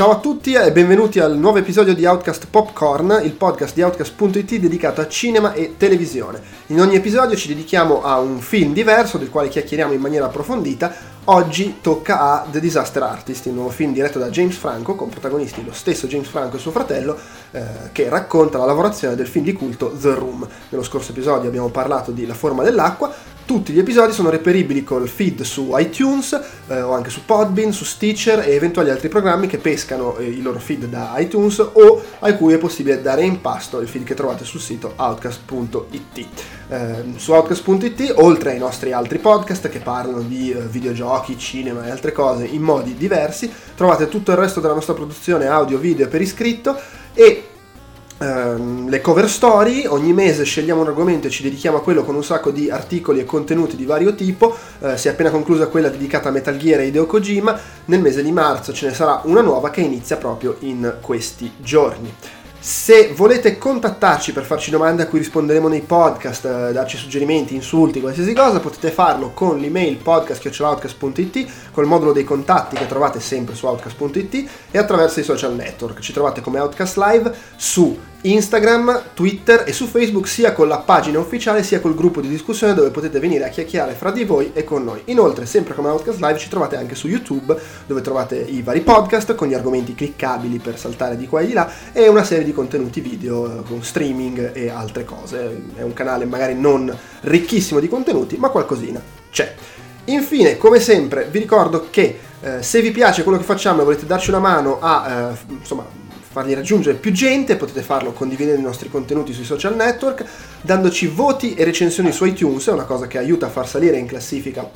Ciao a tutti e benvenuti al nuovo episodio di Outcast Popcorn, il podcast di Outcast.it dedicato a cinema e televisione. In ogni episodio ci dedichiamo a un film diverso del quale chiacchieriamo in maniera approfondita. Oggi tocca a The Disaster Artist, il nuovo film diretto da James Franco, con protagonisti lo stesso James Franco e suo fratello, eh, che racconta la lavorazione del film di culto The Room. Nello scorso episodio abbiamo parlato di La forma dell'acqua, tutti gli episodi sono reperibili col feed su iTunes eh, o anche su Podbean, su Stitcher e eventuali altri programmi che pescano eh, i loro feed da iTunes o a cui è possibile dare in pasto il feed che trovate sul sito outcast.it. Eh, su outcast.it, oltre ai nostri altri podcast che parlano di eh, videogiochi, cinema e altre cose in modi diversi, trovate tutto il resto della nostra produzione audio, video per iscritto e Ehm, le cover story, ogni mese scegliamo un argomento e ci dedichiamo a quello con un sacco di articoli e contenuti di vario tipo, uh, si è appena conclusa quella dedicata a Metal Gear e Hideo Kojima, nel mese di marzo ce ne sarà una nuova che inizia proprio in questi giorni. Se volete contattarci per farci domande a cui risponderemo nei podcast, eh, darci suggerimenti, insulti, qualsiasi cosa, potete farlo con l'email podcast.outcast.it, col modulo dei contatti che trovate sempre su outcast.it e attraverso i social network. Ci trovate come Outcast Live su Instagram, Twitter e su Facebook sia con la pagina ufficiale sia col gruppo di discussione dove potete venire a chiacchierare fra di voi e con noi. Inoltre, sempre come Outcast Live, ci trovate anche su YouTube dove trovate i vari podcast con gli argomenti cliccabili per saltare di qua e di là e una serie di contenuti video eh, con streaming e altre cose. È un canale magari non ricchissimo di contenuti, ma qualcosina c'è. Infine, come sempre, vi ricordo che eh, se vi piace quello che facciamo e volete darci una mano a eh, insomma, farli raggiungere più gente, potete farlo condividendo i nostri contenuti sui social network, dandoci voti e recensioni su iTunes, è una cosa che aiuta a far salire in classifica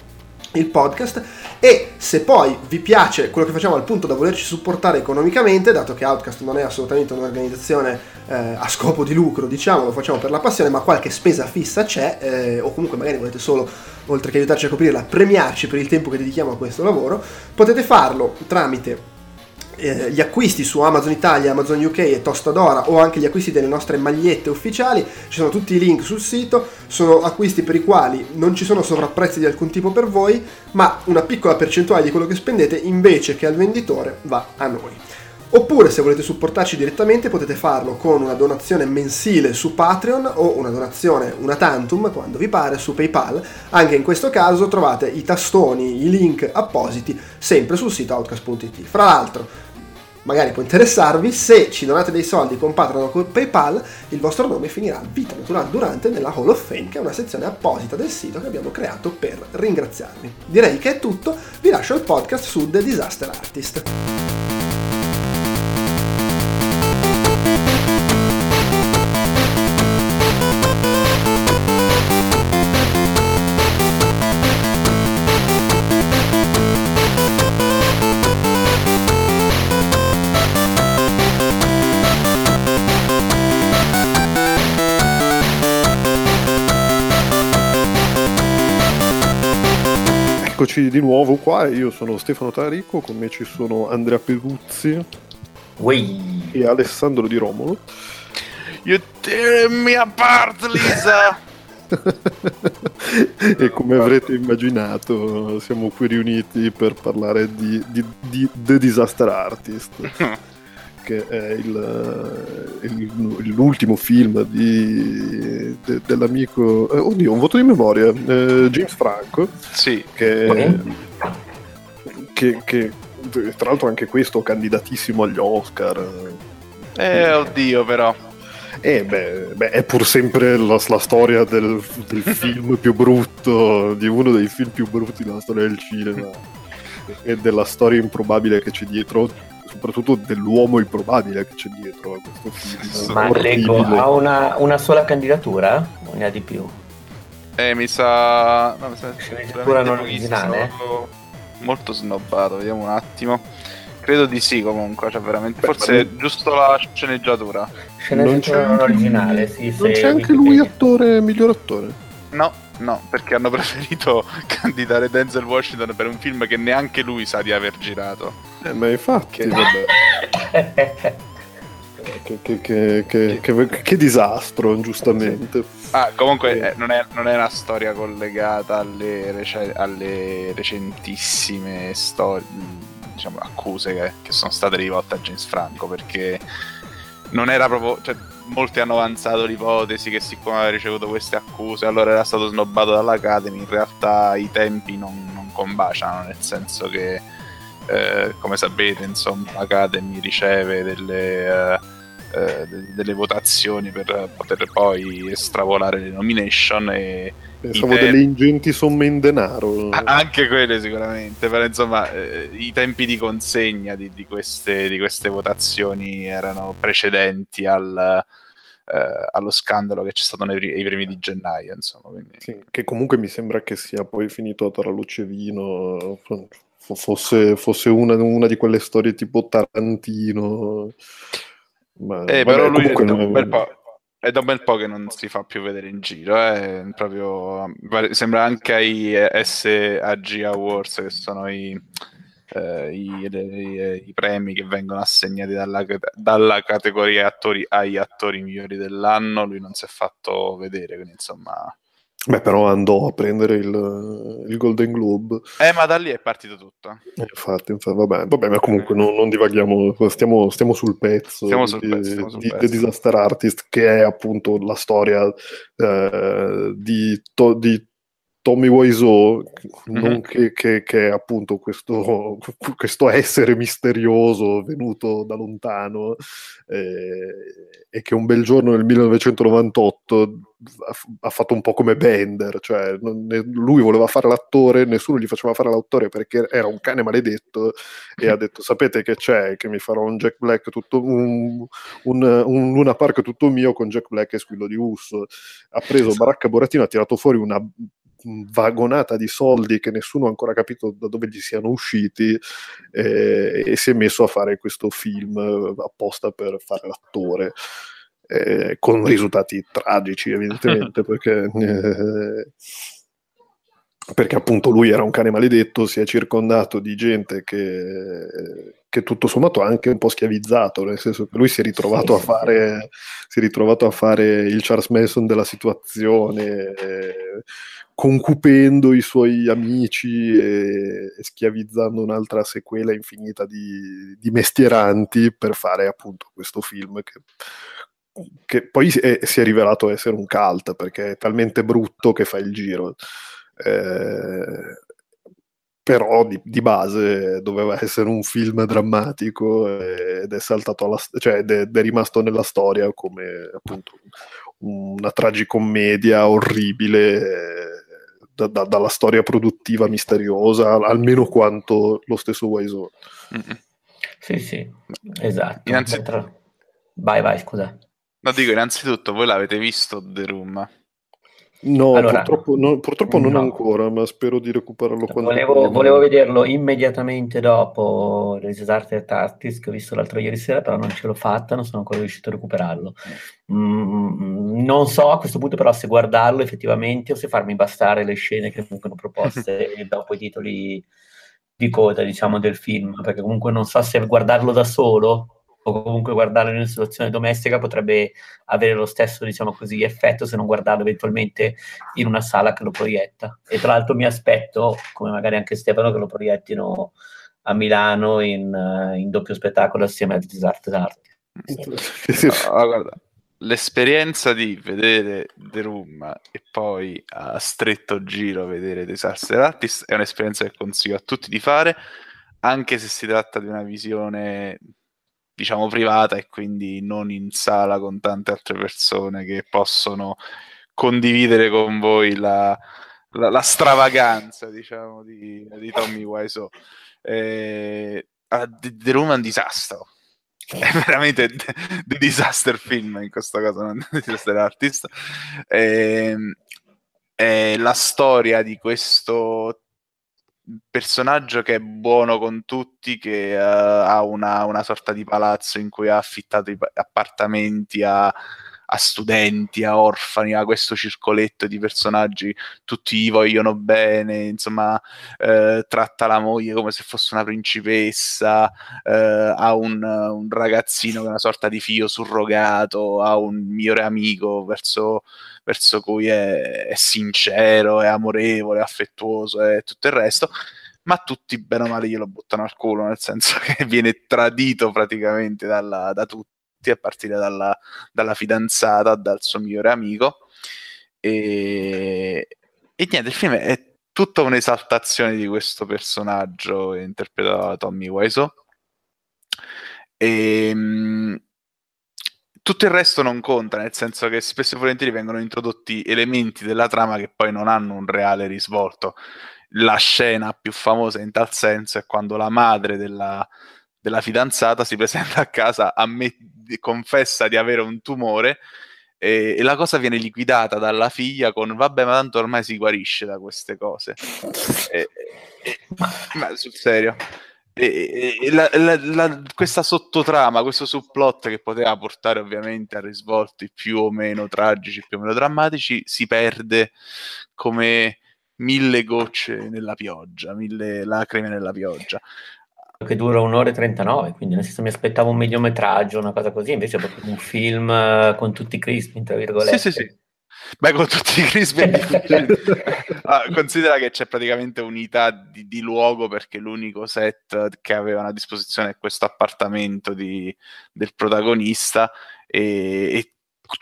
il podcast. E se poi vi piace quello che facciamo al punto da volerci supportare economicamente, dato che Outcast non è assolutamente un'organizzazione eh, a scopo di lucro, diciamo, lo facciamo per la passione, ma qualche spesa fissa c'è, eh, o comunque magari volete solo, oltre che aiutarci a coprirla, premiarci per il tempo che dedichiamo a questo lavoro, potete farlo tramite eh, gli acquisti su Amazon Italia, Amazon UK e Tostadora o anche gli acquisti delle nostre magliette ufficiali, ci sono tutti i link sul sito, sono acquisti per i quali non ci sono sovrapprezzi di alcun tipo per voi, ma una piccola percentuale di quello che spendete invece che al venditore va a noi. Oppure se volete supportarci direttamente potete farlo con una donazione mensile su Patreon o una donazione una tantum quando vi pare su PayPal. Anche in questo caso trovate i tastoni, i link appositi sempre sul sito outcast.it. Fra l'altro, magari può interessarvi, se ci donate dei soldi con Patreon o con PayPal, il vostro nome finirà vita naturale durante nella Hall of Fame, che è una sezione apposita del sito che abbiamo creato per ringraziarvi. Direi che è tutto, vi lascio il podcast su The Disaster Artist. Eccoci di nuovo qua, io sono Stefano Tarico, con me ci sono Andrea Peruzzi Ui. e Alessandro Di Romolo. You tear me apart, Lisa! e come avrete immaginato siamo qui riuniti per parlare di, di, di The Disaster Artist. che è il, il, l'ultimo film di, de, dell'amico, eh, oddio, un voto di memoria, eh, James Franco, sì. che, okay. che, che, tra l'altro anche questo candidatissimo agli Oscar. Eh, oddio però. Eh beh, beh, è pur sempre la, la storia del, del film più brutto, di uno dei film più brutti della storia del cinema e della storia improbabile che c'è dietro soprattutto dell'uomo improbabile che c'è dietro a questo film. Ma leggo, ha una, una, sola candidatura o ne ha di più? Eh, mi sa... No, mi sa sceneggiatura non originale? Molto snobbato, vediamo un attimo. Credo di sì comunque, cioè veramente, Beh, forse è giusto la sceneggiatura. Sceneggiatura non, non originale, sì. Non c'è anche lui attore, miglior attore? No, no, perché hanno preferito candidare Denzel Washington per un film che neanche lui sa di aver girato. Eh, ma infatti, che... vabbè. che, che, che, che, disastro, giustamente. Ah, comunque eh, non, è, non, è, una storia collegata alle, rec- alle recentissime storie diciamo, accuse che, che, sono state rivolte a James Franco perché non era proprio. Cioè, molti hanno avanzato l'ipotesi che siccome aveva ricevuto queste accuse allora era stato snobbato dall'Academy, in realtà i tempi non, non combaciano, nel senso che eh, come sapete insomma l'Academy riceve delle, eh, eh, delle votazioni per poter poi estravolare le nomination e Pensavo delle ingenti somme in denaro. Anche quelle sicuramente, però insomma eh, i tempi di consegna di, di, queste, di, queste, votazioni erano precedenti al, eh, allo scandalo che c'è stato nei, nei primi di gennaio. Insomma, quindi... sì, che comunque mi sembra che sia poi finito a Tarallucevino, fosse, fosse una, una, di quelle storie tipo Tarantino. Ma, eh, vabbè, però lui è bel po' è da un bel po' che non si fa più vedere in giro, eh? Proprio, sembra anche ai SAG Awards, che sono i, eh, i, i, i, premi che vengono assegnati dalla, dalla, categoria attori agli attori migliori dell'anno, lui non si è fatto vedere, quindi insomma Beh, però andò a prendere il, il, Golden Globe. Eh, ma da lì è partito tutto. Eh, infatti, infatti vabbè, vabbè, ma comunque non, non divaghiamo, stiamo, stiamo, sul pezzo stiamo sul di, pezzo, stiamo sul di pezzo. The Disaster Artist, che è appunto la storia eh, di, to, di Tommy Wiseau, mm-hmm. che, che, che, è appunto questo, questo, essere misterioso venuto da lontano eh, e che un bel giorno nel 1998 ha, ha fatto un po' come Bender, cioè non, lui voleva fare l'attore, nessuno gli faceva fare l'attore perché era un cane maledetto e ha detto sapete che c'è, che mi farò un Jack Black tutto, un, un, un Luna Park tutto mio con Jack Black e Squillo di Usso. Ha preso Baracca Boratino, ha tirato fuori una vagonata di soldi che nessuno ha ancora capito da dove gli siano usciti eh, e si è messo a fare questo film eh, apposta per fare l'attore. Eh, con risultati tragici evidentemente perché, eh, perché appunto lui era un cane maledetto si è circondato di gente che, che tutto sommato ha anche un po' schiavizzato nel senso che lui si è ritrovato, a, fare, si è ritrovato a fare il Charles Manson della situazione eh, concupendo i suoi amici e, e schiavizzando un'altra sequela infinita di, di, mestieranti per fare appunto questo film che, che poi è, si è rivelato essere un cult perché è talmente brutto che fa il giro. Eh, però di, di, base doveva essere un film drammatico ed è saltato alla, cioè ed è, ed è rimasto nella storia come appunto una tragicommedia orribile da, da, dalla storia produttiva misteriosa, almeno quanto lo stesso Warzone. Mm-hmm. Sì, sì, esatto. Innanzitutto... Vai, vai, scusa. No, dico, innanzitutto, voi l'avete visto The Room? No, allora, purtroppo, no, purtroppo non no. ancora, ma spero di recuperarlo quando volevo, volevo vederlo immediatamente dopo Resisarte Artist che ho visto l'altro ieri sera, però non ce l'ho fatta, non sono ancora riuscito a recuperarlo. Mm, non so a questo punto però se guardarlo effettivamente o se farmi bastare le scene che vengono proposte dopo i titoli di coda, diciamo, del film, perché comunque non so se guardarlo da solo o comunque guardarlo in una situazione domestica potrebbe avere lo stesso, diciamo così, effetto se non guardarlo eventualmente in una sala che lo proietta. E tra l'altro mi aspetto, come magari anche Stefano, che lo proiettino a Milano in, uh, in doppio spettacolo assieme a Disarte d'Arte. No, guarda, l'esperienza di vedere The Room e poi a stretto giro vedere Disaster Artist è un'esperienza che consiglio a tutti di fare, anche se si tratta di una visione diciamo privata e quindi non in sala con tante altre persone che possono condividere con voi la, la, la stravaganza diciamo di, di Tommy Wiseau. Eh, The Room è un disastro. È veramente The Disaster Film in questo caso non The Disaster Artist. Eh, è la storia di questo personaggio che è buono con tutti, che uh, ha una, una, sorta di palazzo in cui ha affittato i appartamenti a, a, studenti, a orfani, a questo circoletto di personaggi, tutti gli vogliono bene, insomma, uh, tratta la moglie come se fosse una principessa, uh, ha un, un, ragazzino che è una sorta di figlio surrogato, ha un migliore amico verso verso cui è, è sincero, è amorevole, è affettuoso e tutto il resto, ma tutti bene o male glielo buttano al culo, nel senso che viene tradito praticamente dalla, da tutti, a partire dalla, dalla, fidanzata, dal suo migliore amico. E, e niente, il film è tutta un'esaltazione di questo personaggio interpretato da Tommy Wiseau. E, ehm, tutto il resto non conta, nel senso che spesso e volentieri vengono introdotti elementi della trama che poi non hanno un reale risvolto. La scena più famosa in tal senso è quando la madre della, della fidanzata si presenta a casa, ammette, confessa di avere un tumore e, e, la cosa viene liquidata dalla figlia con vabbè ma tanto ormai si guarisce da queste cose. e, e, ma sul serio. La, la, la, questa sottotrama, questo subplot che poteva portare ovviamente a risvolti più o meno tragici, più o meno drammatici, si perde come mille gocce nella pioggia, mille lacrime nella pioggia. Che dura un'ora e 39, quindi nel senso mi aspettavo un mediometraggio, una cosa così, invece è proprio un film eh, con tutti i crispi, tra virgolette. Sì, sì, sì. Beh, con tutti i crispi ah, considera che c'è praticamente unità di, di, luogo perché l'unico set che avevano a disposizione è questo appartamento di, del protagonista e, e,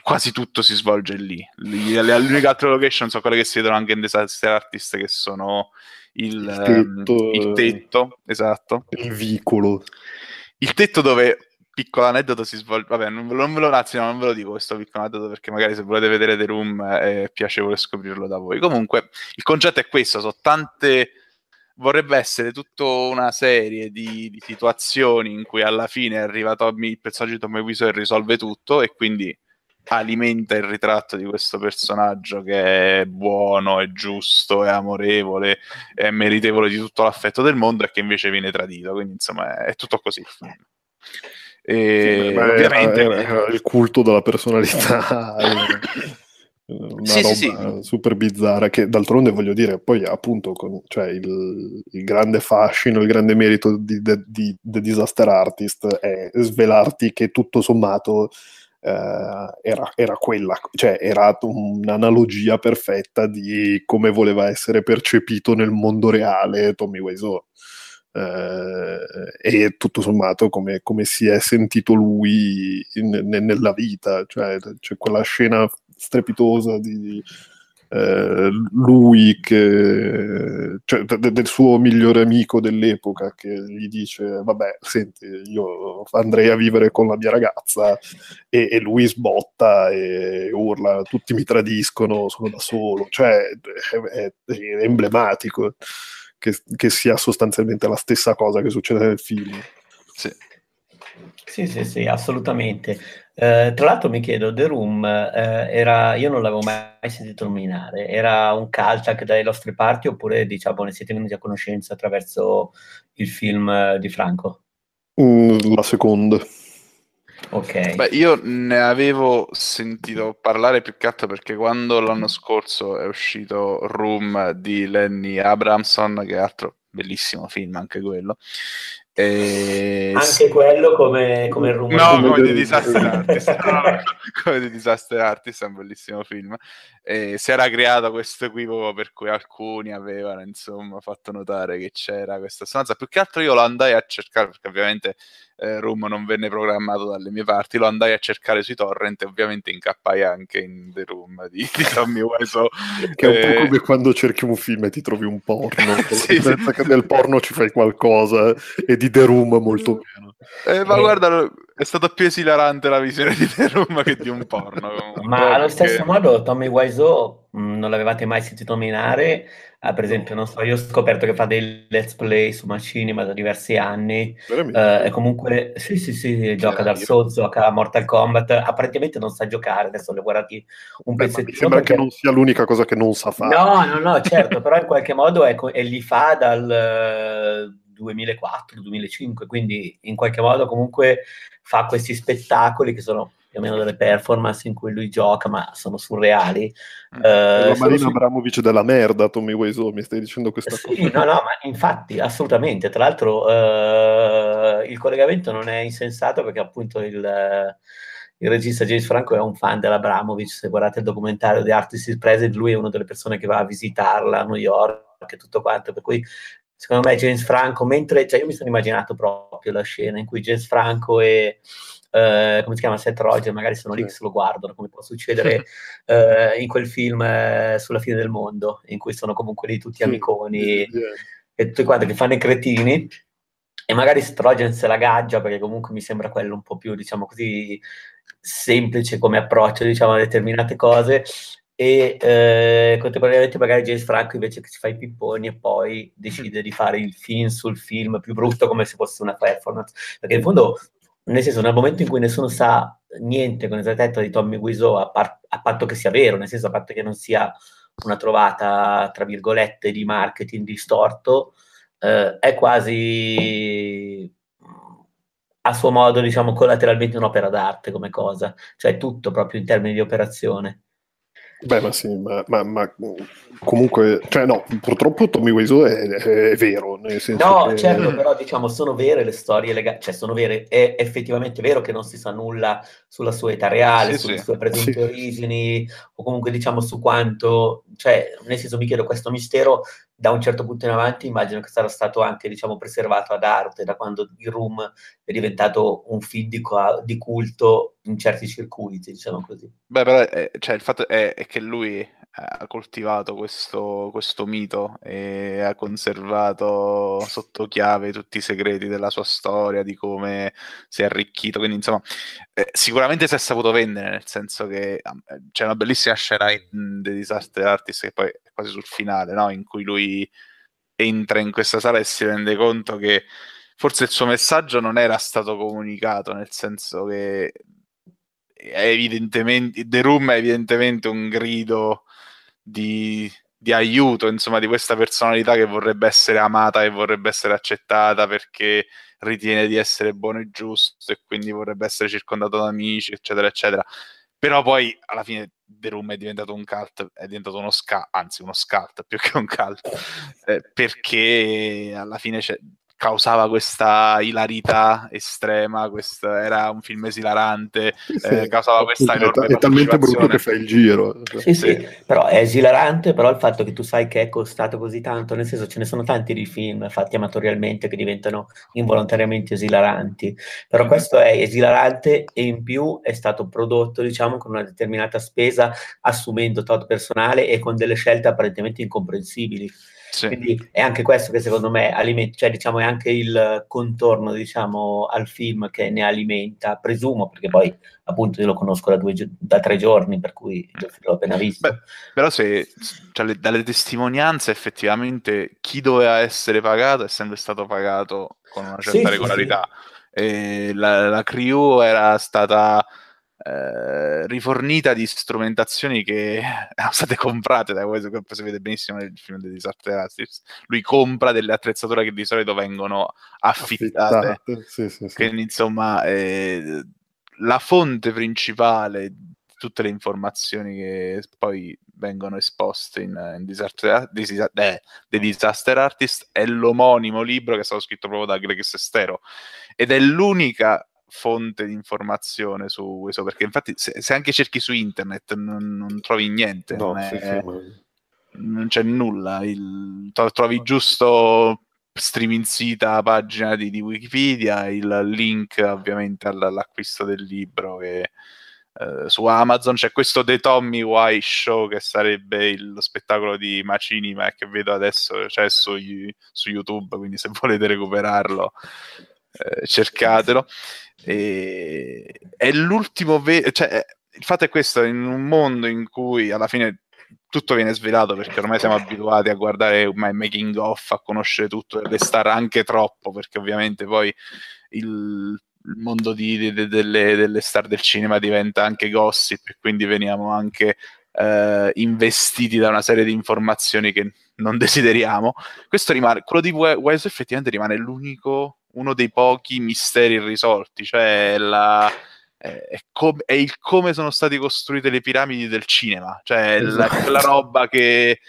quasi tutto si svolge lì. Le, le, le altre location sono quelle che si vedono anche in Disaster Artist che sono il, il, tetto, um, il tetto esatto. Il vicolo. Il tetto dove piccolo aneddoto si svolge. Vabbè, non ve, lo, non ve lo razio, non ve lo dico questo piccolo aneddoto perché magari se volete vedere The Room è piacevole scoprirlo da voi. Comunque, il concetto è questo: sono tante. Vorrebbe essere tutta una serie di, di situazioni in cui alla fine è arrivato il personaggio di Tommy Wiseau e risolve tutto, e quindi alimenta il ritratto di questo personaggio che è buono, è giusto, è amorevole, è meritevole di tutto l'affetto del mondo e che invece viene tradito. Quindi, insomma, è, è tutto così il film. E sì, ovviamente era, era il culto della personalità. una sì, roba sì, super bizzarra che d'altronde voglio dire poi appunto con, cioè, il, il, grande fascino il grande merito di, The Disaster Artist è svelarti che tutto sommato era, era, quella cioè era un'analogia perfetta di come voleva essere percepito nel mondo reale Tommy Wiseau. Eh, e tutto sommato come, come, si è sentito lui in, in, nella vita, cioè c'è quella scena strepitosa di eh, lui che cioè, de, del suo migliore amico dell'epoca che gli dice vabbè senti io andrei a vivere con la mia ragazza. E, e lui sbotta e urla tutti mi tradiscono sono da solo. Cioè è, è, è emblematico che, che, sia sostanzialmente la stessa cosa che succede nel film. Sì, sì, sì, sì assolutamente. Eh, tra l'altro mi chiedo, The Room eh, era, io non l'avevo mai sentito nominare, era un caltac dalle nostre parti oppure diciamo ne siete venuti a conoscenza attraverso il film eh, di Franco? Mm, la seconda. Ok. Beh, io ne avevo sentito parlare più che altro perché quando l'anno scorso è uscito Room di Lenny Abramson, che è altro bellissimo film anche quello, e... Anche quello come, come il rumore. No, come di Disaster Artist. come di Disaster Artist è un bellissimo film. E si era creato questo equivoco per cui alcuni avevano insomma fatto notare che c'era questa stanza. Più che altro io lo andai a cercare perché ovviamente eh, Room non venne programmato dalle mie parti, lo andai a cercare sui torrent e ovviamente incappai anche in The Room di, di Tommy Wiseau. che è un eh... po' come quando cerchi un film e ti trovi un porno, sì, sì. che nel porno ci fai qualcosa e di The Room molto meno. Eh, ma eh. guarda, è stata più esilarante la visione di The Room che di un porno. ma allo stesso modo Tommy Wiseau mh, mm, non l'avevate mai sentito nominare Ah, per esempio, non so, io ho scoperto che fa dei let's play su Machinima da diversi anni. Uh, e comunque, sì, sì, sì, gioca Dark Souls, gioca a Mortal Kombat. Apparentemente non sa giocare, adesso le guardati un Beh, pezzettino. sembra perché... che non sia l'unica cosa che non sa fare. No, no, no, certo, però in qualche modo è, e li fa dal 2004-2005, quindi in qualche modo comunque fa questi spettacoli che sono più o meno delle performance in cui lui gioca, ma sono surreali. Mm. Eh, la Marina su... Abramovic della merda, Tommy Wiseau, mi stai dicendo questa sì, cosa? No, no, ma infatti, assolutamente. Tra l'altro eh, il collegamento non è insensato perché appunto il... il regista James Franco è un fan dell'Abramovic, se guardate il documentario The Artist is Present, lui è una delle persone che va a visitarla a New York e tutto quanto, per cui secondo me James Franco, mentre, cioè io mi sono immaginato proprio la scena in cui James Franco e Uh, come si chiama Seth Rogen, magari sono lì che se lo guardano, come può succedere uh, in quel film uh, sulla fine del mondo, in cui sono comunque lì tutti amiconi e tutti quanti che fanno i cretini. E magari Seth Rogen se la gaggia perché comunque mi sembra quello un po' più, diciamo così, semplice come approccio diciamo, a determinate cose e eh, contemporaneamente magari James Franco invece che si fa i pipponi e poi decide di fare il film sul film più brutto come se fosse una performance perché in fondo nel senso nel momento in cui nessuno sa niente con esattezza di Tommy Wiseau a, par- a patto che sia vero nel senso a patto che non sia una trovata tra virgolette di marketing distorto eh, è quasi a suo modo, diciamo, collateralmente un'opera d'arte come cosa, cioè tutto proprio in termini di operazione. Beh, ma sì, ma, ma, ma comunque, cioè no, purtroppo Tommy Wiseau è, è, è vero. Nel senso no, che... certo, però diciamo sono vere le storie legate, cioè sono vere, è effettivamente vero che non si sa nulla sulla sua età reale, Sì, sulle sì. sue presunte Sì. origini, o comunque diciamo su quanto, cioè nel senso mi chiedo questo mistero da un certo punto in avanti immagino che sarà stato anche diciamo preservato ad arte da quando il Room è diventato un film di, di culto in certi circuiti, diciamo così. Beh, però eh, cioè, il fatto è, è che lui ha coltivato questo, questo mito e ha conservato sotto chiave tutti i segreti della sua storia, di come si è arricchito. Quindi, insomma, eh, sicuramente si è saputo vendere, nel senso che eh, c'è una bellissima scena in The Disaster Artist, che poi è quasi sul finale, no? in cui lui entra in questa sala e si rende conto che forse il suo messaggio non era stato comunicato, nel senso che evidentemente The Room è evidentemente un grido di, di aiuto, insomma, di questa personalità che vorrebbe essere amata e vorrebbe essere accettata perché ritiene di essere buono e giusto e quindi vorrebbe essere circondato da amici, eccetera, eccetera. Però poi alla fine The Room è diventato un cult, è diventato uno ska, anzi uno scat più che un cult, eh, perché alla fine c'è, causava questa ilarità estrema, questo era un film esilarante, eh, causava questa enorme è, ta- è talmente brutto che fa il giro. Sì, sì, però è esilarante, però il fatto che tu sai che è costato così tanto, nel senso ce ne sono tanti di film fatti amatorialmente che diventano involontariamente esilaranti, però questo è esilarante e in più è stato prodotto, diciamo, con una determinata spesa, assumendo tot personale e con delle scelte apparentemente incomprensibili. Sì. Quindi è anche questo che secondo me alimenta, cioè diciamo è anche il contorno diciamo al film che ne alimenta, presumo, perché poi appunto io lo conosco da, due, da tre giorni, per cui l'ho appena visto. Beh, però se cioè, le- dalle testimonianze effettivamente chi doveva essere pagato è sempre stato pagato con una certa Sì, sì, regolarità. E la, la crew era stata eh, rifornita di strumentazioni che erano state comprate da questo che si vede benissimo nel film dei Disaster Artists. Lui compra delle attrezzature che di solito vengono affittate. Affittate, Sì, sì, sì. Quindi, insomma, eh, la fonte principale di tutte le informazioni che poi vengono esposte in, in Disaster, Disa- eh, The Disaster Artist è l'omonimo libro che è stato scritto proprio da Greg Sestero ed è l'unica fonte di informazione su questo perché infatti se, se anche cerchi su internet non, non trovi niente No, non, sì, è- sì, ma- non c'è nulla il- tro- trovi giusto streaming sita pagina di, di Wikipedia il link ovviamente all- all'acquisto del libro che eh, su Amazon c'è questo The Tommy Wise Show che sarebbe il- lo spettacolo di Macinima che vedo adesso c'è su, su YouTube quindi se volete recuperarlo eh, cercatelo e, è l'ultimo ve- cioè, eh, il fatto è questo in un mondo in cui alla fine tutto viene svelato perché ormai siamo abituati a guardare un making off, a conoscere tutto e restare anche troppo perché ovviamente poi il, mondo di- di- de- delle, delle star del cinema diventa anche gossip e quindi veniamo anche eh, investiti da una serie di informazioni che non desideriamo. Questo rimane, quello di We- Wes effettivamente rimane l'unico, uno dei pochi misteri irrisolti, cioè la, è, com- è il come sono state costruite le piramidi del cinema, cioè la- Esatto. quella roba che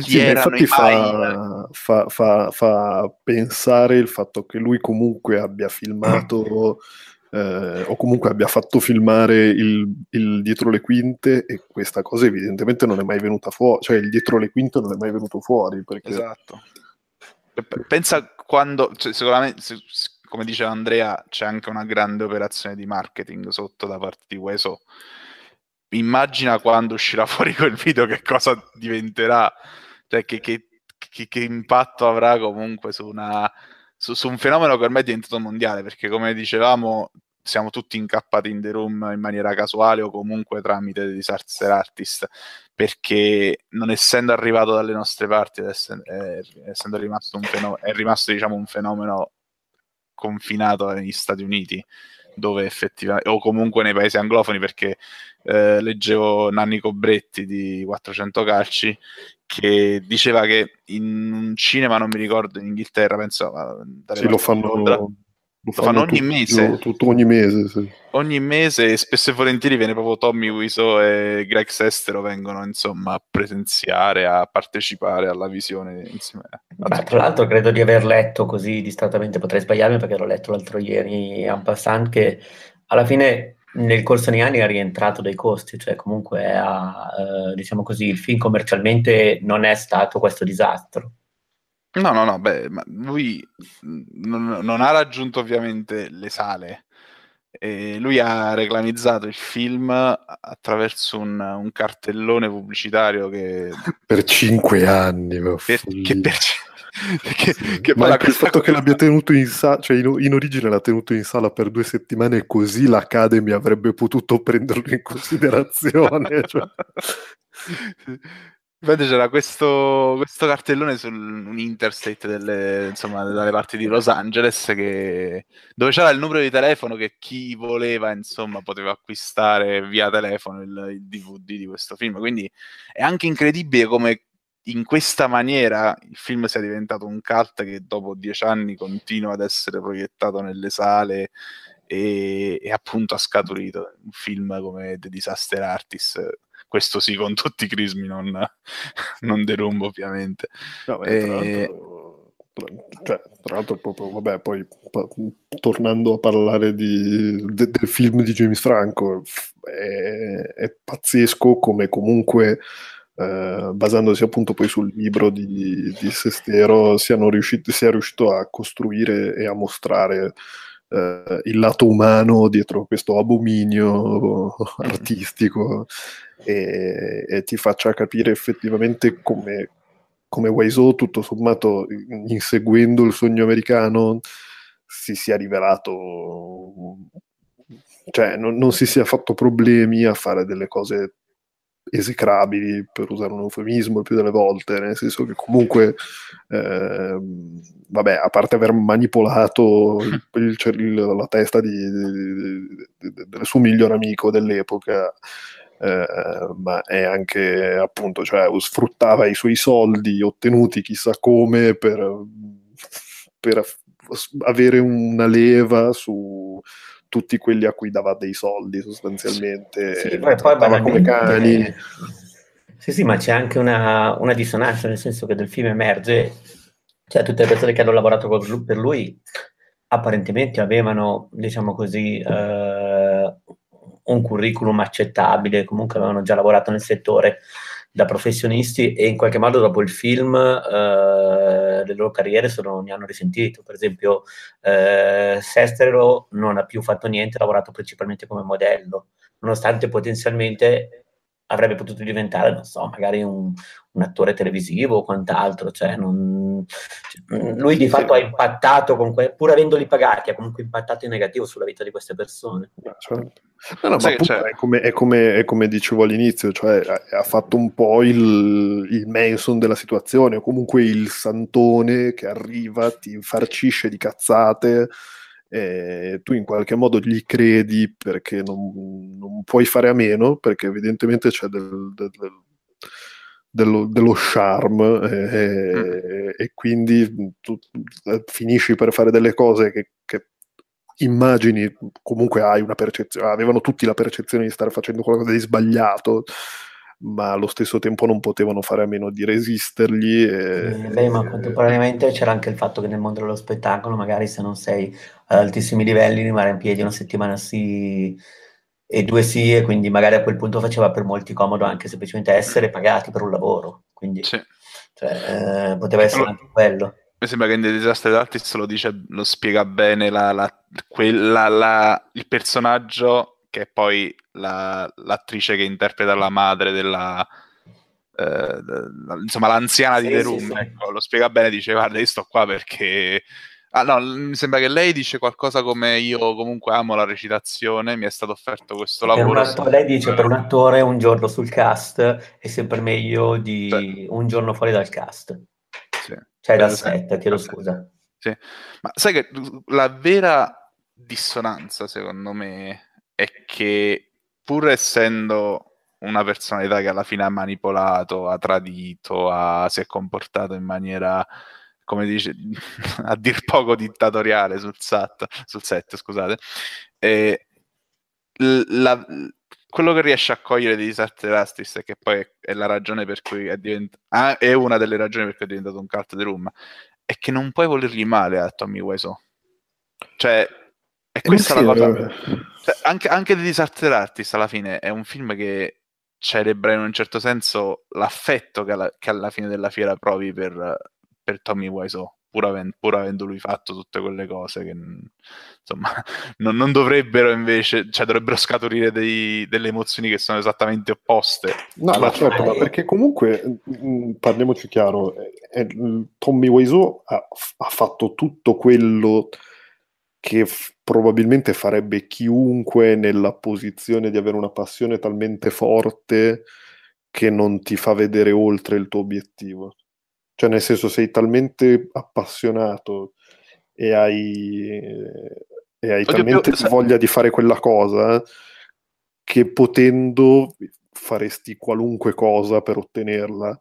Sì, infatti fa, fa, fa- fa pensare il fatto che lui comunque abbia filmato eh, o comunque abbia fatto filmare il, il dietro le quinte e questa cosa evidentemente non è mai venuta fuori, cioè il dietro le quinte non è mai venuto fuori perché Esatto. Pensa quando, cioè, sicuramente, come diceva Andrea, c'è anche una grande operazione di marketing sotto da parte di Weso. Immagina quando uscirà fuori quel video che cosa diventerà, cioè che, che, che, che impatto avrà comunque su, una, su, su un fenomeno che ormai è diventato mondiale, perché come dicevamo siamo tutti incappati in The Room in maniera casuale o comunque tramite disaster artist perché non essendo arrivato dalle nostre parti essendo, rimasto un fenomeno è rimasto diciamo un fenomeno confinato negli Stati Uniti dove effettivamente o comunque nei paesi anglofoni perché eh, leggevo Nanni Cobretti di 400 calci che diceva che in un cinema non mi ricordo in Inghilterra penso sì, lo fanno Londra, lo fanno, ogni tutto, mese. Tutto ogni mese, sì. Ogni mese e spesso e volentieri viene proprio Tommy Wiseau e Greg Sestero vengono insomma a presenziare, a partecipare alla visione insieme. Beh, tra l'altro credo di aver letto così distrattamente, potrei sbagliarmi perché l'ho letto l'altro ieri a passant che alla fine nel corso degli anni ha rientrato dei costi, cioè comunque ha, eh, diciamo così, il film commercialmente non è stato questo disastro. No, no, no, beh, ma lui non, non ha raggiunto ovviamente le sale. E lui ha reclamizzato il film attraverso un, un cartellone pubblicitario che per cinque anni per, che per, che, che ma il fatto cosa... che l'abbia tenuto in sala cioè in, in, origine l'ha tenuto in sala per due settimane così l'Academy avrebbe potuto prenderlo in considerazione cioè. Infatti c'era questo, questo cartellone su un interstate delle, insomma, dalle parti di Los Angeles che, dove c'era il numero di telefono che chi voleva insomma, poteva acquistare via telefono il, il DVD di questo film. Quindi è anche incredibile come in questa maniera il film sia diventato un cult che dopo dieci anni continua ad essere proiettato nelle sale e, e appunto ha scaturito un film come The Disaster Artist questo sì con tutti i crismi, non, non derumbo ovviamente. No, beh, tra, l'altro, cioè, tra l'altro, proprio, vabbè, poi pa- tornando a parlare di, de- del film di James Franco, è, è pazzesco come comunque... Uh, basandosi appunto poi sul libro di, di Sestero, siano riusciti, sia riuscito a costruire e a mostrare uh, il lato umano dietro questo abominio artistico e, e ti faccia capire effettivamente come, come Wiseau, tutto sommato, inseguendo il sogno americano, si sia rivelato, cioè non, non, si sia fatto problemi a fare delle cose esecrabili, per usare un eufemismo, il più delle volte, nel senso che comunque, eh, vabbè, a parte aver manipolato il, il, il, la testa di, di, di, del suo miglior amico dell'epoca, eh, ma è anche appunto, cioè sfruttava i suoi soldi ottenuti chissà come per, per avere una leva su tutti quelli a cui dava dei soldi sostanzialmente sì, poi, poi come cani. Sì sì ma c'è anche una, una, dissonanza nel senso che del film emerge cioè tutte le persone che hanno lavorato per lui apparentemente avevano diciamo così eh, un curriculum accettabile, comunque avevano già lavorato nel settore da professionisti e in qualche modo dopo il film eh, le loro carriere sono, ne hanno risentito. Per esempio, eh, Sestero non ha più fatto niente, ha lavorato principalmente come modello, nonostante potenzialmente avrebbe potuto diventare, non so, magari un, un attore televisivo o quant'altro. Cioè non, cioè, lui di fatto ha impattato, con que- pur avendoli pagati, ha comunque impattato in negativo sulla vita di queste persone. Certo. No, no, ma cioè... è, come, è, come, è, come, dicevo all'inizio, cioè ha fatto un po' il, il Manson della situazione, o comunque il santone che arriva, ti infarcisce di cazzate eh, tu in qualche modo gli credi perché non, non, puoi fare a meno, perché evidentemente c'è del, del, dello, dello charme eh, mm. e quindi tu eh, finisci per fare delle cose che immagini, comunque hai una percezione, avevano tutti la percezione di stare facendo qualcosa di sbagliato, ma allo stesso tempo non potevano fare a meno di resistergli. E, eh, beh, ma contemporaneamente c'era anche il fatto che nel mondo dello spettacolo, magari se non sei ad altissimi livelli, rimanere in piedi una settimana sì e due sì, e quindi magari a quel punto faceva per molti comodo anche semplicemente essere pagati per un lavoro. Quindi sì. cioè, eh, poteva essere allora, anche quello. Mi sembra che in The Disaster Artist lo, dice, lo spiega bene la, la, quella, la, il personaggio che è poi l'attrice che interpreta la madre della, eh, insomma l'anziana sì, di The Room, sì, sì. Ecco, lo spiega bene, dice guarda io sto qua perché... Ah no, mi sembra che lei dice qualcosa come io comunque amo la recitazione, mi è stato offerto questo per lavoro. Attore, lei dice per un attore un giorno sul cast è sempre meglio di Beh. un giorno fuori dal cast. Cioè dal set, chiedo scusa. Sì. Ma sai che la vera dissonanza secondo me è che pur essendo una personalità che alla fine ha manipolato, ha tradito, ha, si è comportato in maniera, come dice, a dir poco dittatoriale sul set, sul set scusate, e la, quello che riesce a cogliere di Disaster Justice, che poi è, la ragione per cui è, divent- ah, è una delle ragioni per cui è diventato un cult the room, è che non puoi volergli male a Tommy Wiseau. Cioè, è questa la cosa. Cioè, anche, anche The Disaster Artist alla fine è un film che celebra in un certo senso l'affetto che alla, che alla fine della fiera provi per, per Tommy Wiseau, pur, avendo, pur avendo lui fatto tutte quelle cose che insomma non, non dovrebbero invece, cioè dovrebbero scaturire dei, delle emozioni che sono esattamente opposte. No, ma certo, ma perché comunque, mh, mm, parliamoci chiaro, è, Tommy Wiseau ha, ha fatto tutto quello che f- probabilmente farebbe chiunque nella posizione di avere una passione talmente forte che non ti fa vedere oltre il tuo obiettivo. Cioè, nel senso, sei talmente appassionato e hai, e hai Oddio, talmente più, voglia di fare quella cosa che potendo faresti qualunque cosa per ottenerla.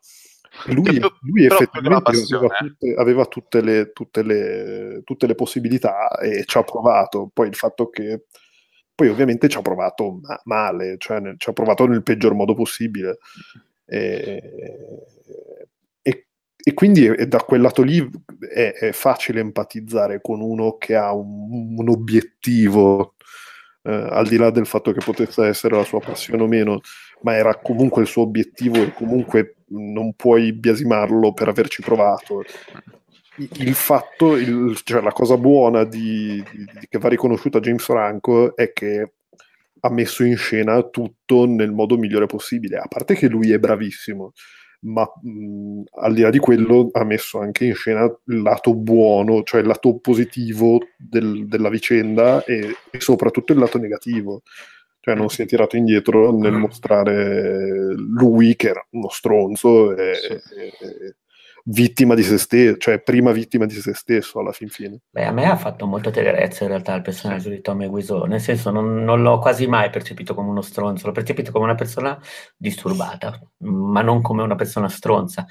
Lui, lui effettivamente aveva, tutte, aveva tutte, le, tutte, le, tutte, le, possibilità e ci ha provato. Poi il fatto che poi ovviamente ci ha provato ma- male, cioè nel, ci ha provato nel peggior modo possibile. E, e, e quindi è, da quel lato lì è, è, facile empatizzare con uno che ha un, un obiettivo, eh, al di là del fatto che potesse essere la sua passione o meno ma era comunque il suo obiettivo e comunque non puoi biasimarlo per averci provato. Il fatto, il, cioè la cosa buona di, di, che va riconosciuta a James Franco è che ha messo in scena tutto nel modo migliore possibile, a parte che lui è bravissimo, ma mh, al di là di quello ha messo anche in scena il lato buono, cioè il lato positivo del, della vicenda e, e, soprattutto il lato negativo cioè non si è tirato indietro nel mm. mostrare lui che era uno stronzo e, sì. e vittima di se stesso, cioè prima vittima di se stesso alla fin fine. Beh, a me ha fatto molta tenerezza in realtà il personaggio di Tommy Wiseau, nel senso non, non, l'ho quasi mai percepito come uno stronzo, l'ho percepito come una persona disturbata, ma non come una persona stronza.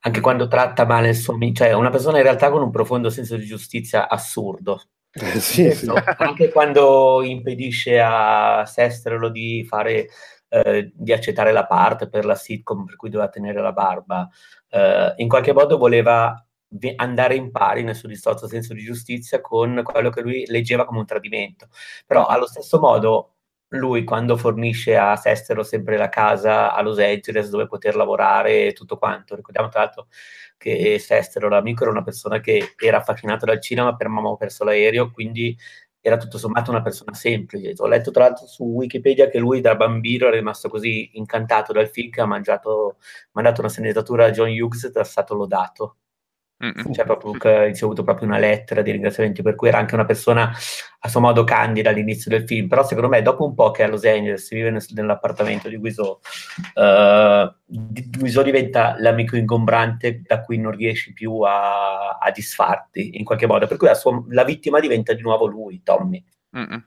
Anche quando tratta male il suo amico, cioè una persona in realtà con un profondo senso di giustizia assurdo, eh, sì, sì. Anche quando impedisce a Sestrelo di fare eh, di accettare la parte per la sitcom per cui doveva tenere la barba, eh, in qualche modo voleva andare in pari nel suo distorto senso di giustizia con quello che lui leggeva come un tradimento. Però allo stesso modo lui quando fornisce a Sestero sempre la casa a Los Angeles dove poter lavorare e tutto quanto, ricordiamo tra l'altro che Sestero, l'amico, era una persona che era affascinato dal cinema, per mamma ho perso l'aereo, quindi era tutto sommato una persona semplice. Ho letto tra l'altro su Wikipedia che lui da bambino era rimasto così incantato dal film che ha mangiato, mandato una sceneggiatura a John Hughes ed è stato lodato. Mm-mm. Cioè, proprio che ha ricevuto proprio una lettera di ringraziamenti, per cui era anche una persona a suo modo candida all'inizio del film. Però, secondo me, dopo un po' che a Los Angeles vive nel, nell'appartamento di Guizot, uh, Guizot diventa l'amico ingombrante da cui non riesci più a, a disfarti in qualche modo. Per cui la, sua, la, vittima diventa di nuovo lui, Tommy. Mm-mm.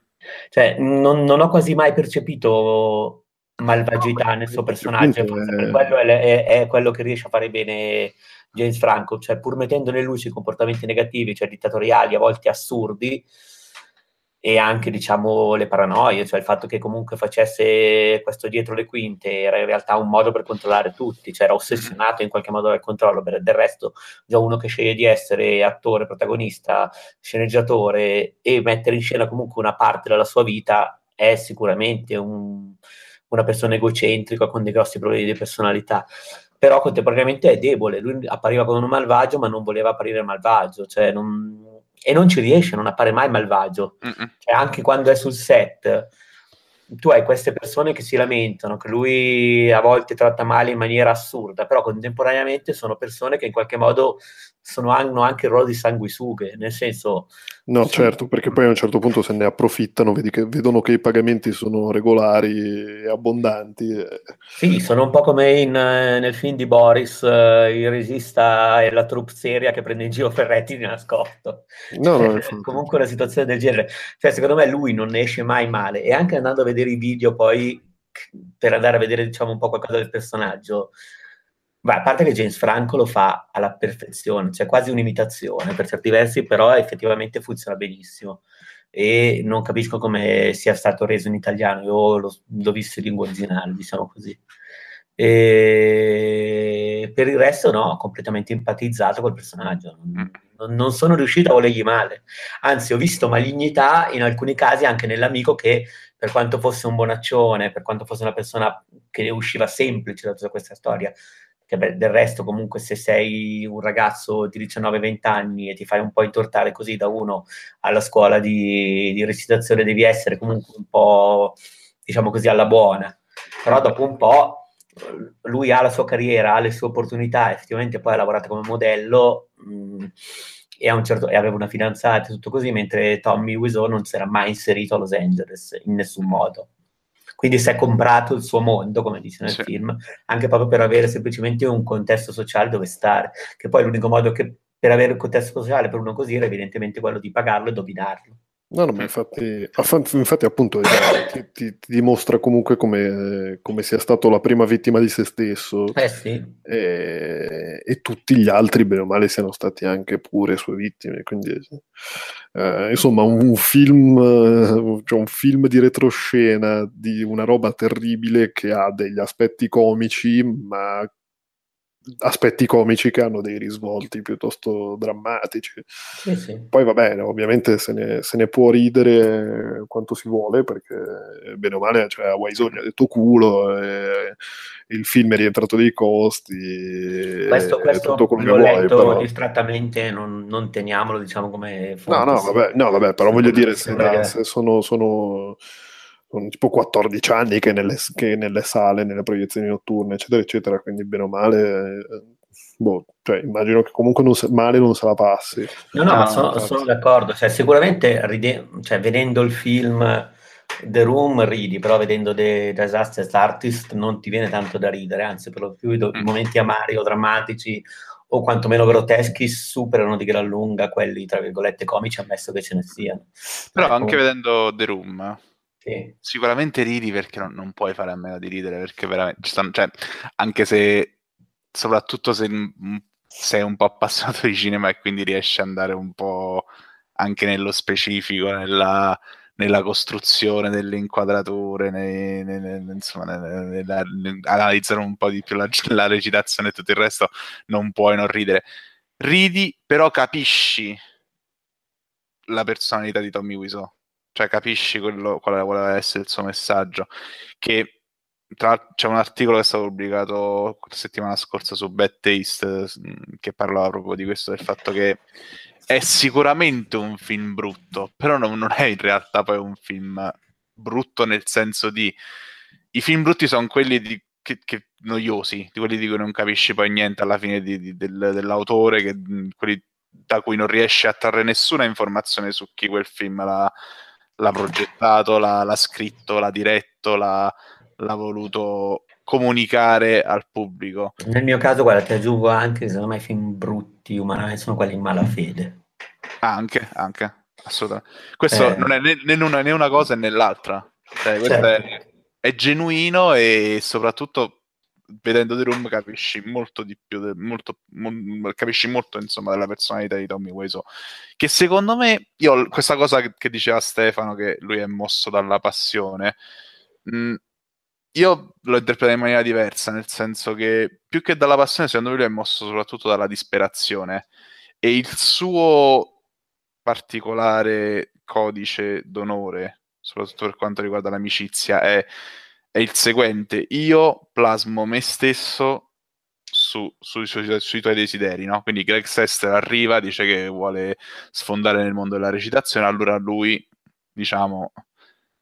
Cioè, non, non ho quasi mai percepito malvagità nel suo personaggio, forse per quello è, è, è, quello che riesce a fare bene James Franco, cioè pur mettendo in lui sui comportamenti negativi, cioè dittatoriali, a volte assurdi, e anche diciamo le paranoie, cioè il fatto che comunque facesse questo dietro le quinte era in realtà un modo per controllare tutti, cioè era ossessionato in qualche modo dal controllo, per del resto già uno che sceglie di essere attore, protagonista, sceneggiatore e mettere in scena comunque una parte della sua vita è sicuramente un, una persona egocentrica con dei grossi problemi di personalità. Però contemporaneamente è debole. Lui appariva come un malvagio, ma non voleva apparire malvagio, cioè non... e non ci riesce, non appare mai malvagio. Cioè, anche quando è sul set, tu hai queste persone che si lamentano, che lui a volte tratta male in maniera assurda, però contemporaneamente sono persone che in qualche modo sono, hanno anche il ruolo di sanguisughe, nel senso... No, sì. certo, perché poi a un certo punto se ne approfittano, che, vedono che i pagamenti sono regolari e abbondanti. Sì, sono un po' come in, nel film di Boris, uh, il regista e la troupe seria che prende in giro Ferretti di nascosto. No, no, Comunque una situazione del genere. Cioè, secondo me lui non ne esce mai male e anche andando a vedere i video poi per andare a vedere diciamo un po' qualcosa del personaggio Beh, a parte che James Franco lo fa alla perfezione, cioè quasi un'imitazione per certi versi, però effettivamente funziona benissimo. E non capisco come sia stato reso in italiano, io l'ho, l'ho visto in lingua originale, diciamo così. E per il resto, no, ho completamente empatizzato col personaggio. Non, non, non, sono riuscito a volergli male. Anzi, ho visto malignità in alcuni casi anche nell'amico che, per quanto fosse un bonaccione, per quanto fosse una persona che ne usciva semplice da tutta questa storia, che beh, del resto comunque se sei un ragazzo di 19-20 anni e ti fai un po' intortare così da uno alla scuola di, di recitazione devi essere comunque un po' diciamo così alla buona però dopo un po' lui ha la sua carriera, ha le sue opportunità, effettivamente poi ha lavorato come modello mh, mm, e, un certo, e, aveva una fidanzata e tutto così, mentre Tommy Wiseau non si era mai inserito a Los Angeles in nessun modo. Quindi si è comprato il suo mondo, come dice nel sì. film, anche proprio per avere semplicemente un contesto sociale dove stare, che poi l'unico modo che per avere un contesto sociale per uno così era evidentemente quello di pagarlo e dominarlo. No, no, ma infatti, infatti appunto ti, ti, ti, dimostra comunque come, come, sia stato la prima vittima di se stesso eh sì. e, e, tutti gli altri, bene o male, siano stati anche pure sue vittime. Quindi, eh, insomma, un, film, cioè un film di retroscena di una roba terribile che ha degli aspetti comici, ma aspetti comici che hanno dei risvolti piuttosto drammatici. Sì, sì. Poi vabbè, ovviamente se ne, se ne, può ridere quanto si vuole, perché bene o male, cioè, a Waisoni ha detto culo, e il film è rientrato dei costi, questo, questo tutto quello che vuoi. Però... distrattamente, non, non, teniamolo diciamo come... No, no, vabbè, no, vabbè, però voglio dire, se, se sono... sono sono tipo 14 anni che nelle, che nelle, sale, nelle proiezioni notturne, eccetera, eccetera, quindi bene o male, eh, boh, cioè, immagino che comunque non se, male non se la passi. No, no, ah, sono, sono, d'accordo, cioè, sicuramente ride- cioè, vedendo il film The Room ridi, però vedendo The Disaster Artist non ti viene tanto da ridere, anzi per lo più i, i momenti amari o drammatici o quantomeno groteschi superano di gran lunga quelli, tra virgolette, comici, ammesso che ce ne siano. Però anche vedendo The Room, sì. Sicuramente ridi perché non, non, puoi fare a meno di ridere, perché veramente ci stanno, cioè, anche se, soprattutto se sei un po' appassionato di cinema e quindi riesci ad andare un po' anche nello specifico, nella, nella costruzione delle inquadrature, nei, nei, nei, insomma, analizzare un po' di più la, la recitazione e tutto il resto, non puoi non ridere. Ridi, però capisci la personalità di Tommy Wiseau cioè capisci quello, quale voleva essere il suo messaggio. Che tra c'è un articolo che è stato pubblicato la settimana scorsa su Bad Taste che parlava proprio di questo, del fatto che è sicuramente un film brutto, però non, non è in realtà poi un film brutto nel senso di i film brutti sono quelli di, che, che, noiosi, di quelli di cui non capisci poi niente alla fine di, di, del, dell'autore, che, quelli da cui non riesci a trarre nessuna informazione su chi quel film l'ha, l'ha progettato, l'ha, l'ha scritto, l'ha diretto, l'ha, l'ha, voluto comunicare al pubblico. Nel mio caso, guarda, ti aggiungo anche, secondo me, i film brutti umanamente sono quelli in malafede. Anche, anche, assolutamente. Questo eh. non è né, né, una, né, una, cosa né l'altra. Cioè, certo. è, è genuino e soprattutto vedendo The Room capisci molto di più, de, molto, mo, capisci molto insomma della personalità di Tommy Wiseau, che secondo me, io questa cosa che, che, diceva Stefano, che lui è mosso dalla passione, mh, mm, io l'ho interpretato in maniera diversa, nel senso che più che dalla passione, secondo me lui è mosso soprattutto dalla disperazione e il suo particolare codice d'onore, soprattutto per quanto riguarda l'amicizia, è è il seguente: io plasmo me stesso su, su, su, sui tuoi desideri, no? Quindi Greg Sester arriva, dice che vuole sfondare nel mondo della recitazione, allora lui, diciamo,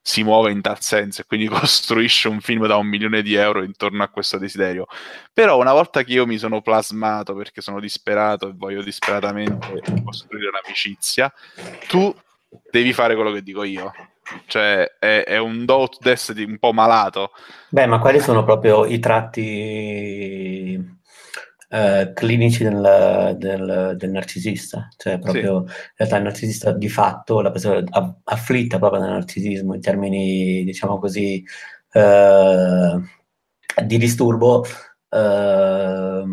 si muove in tal senso e quindi costruisce un film da un milione di euro intorno a questo desiderio. Però una volta che io mi sono plasmato perché sono disperato e voglio disperatamente costruire un'amicizia, tu devi fare quello che dico io. Cioè, è, è un do to destiny un po' malato. Beh, ma quali sono proprio i tratti eh, clinici del, del, del, narcisista? Cioè, proprio, sì. in realtà il narcisista di fatto, la persona afflitta proprio dal narcisismo in termini, diciamo così, eh, di disturbo, eh,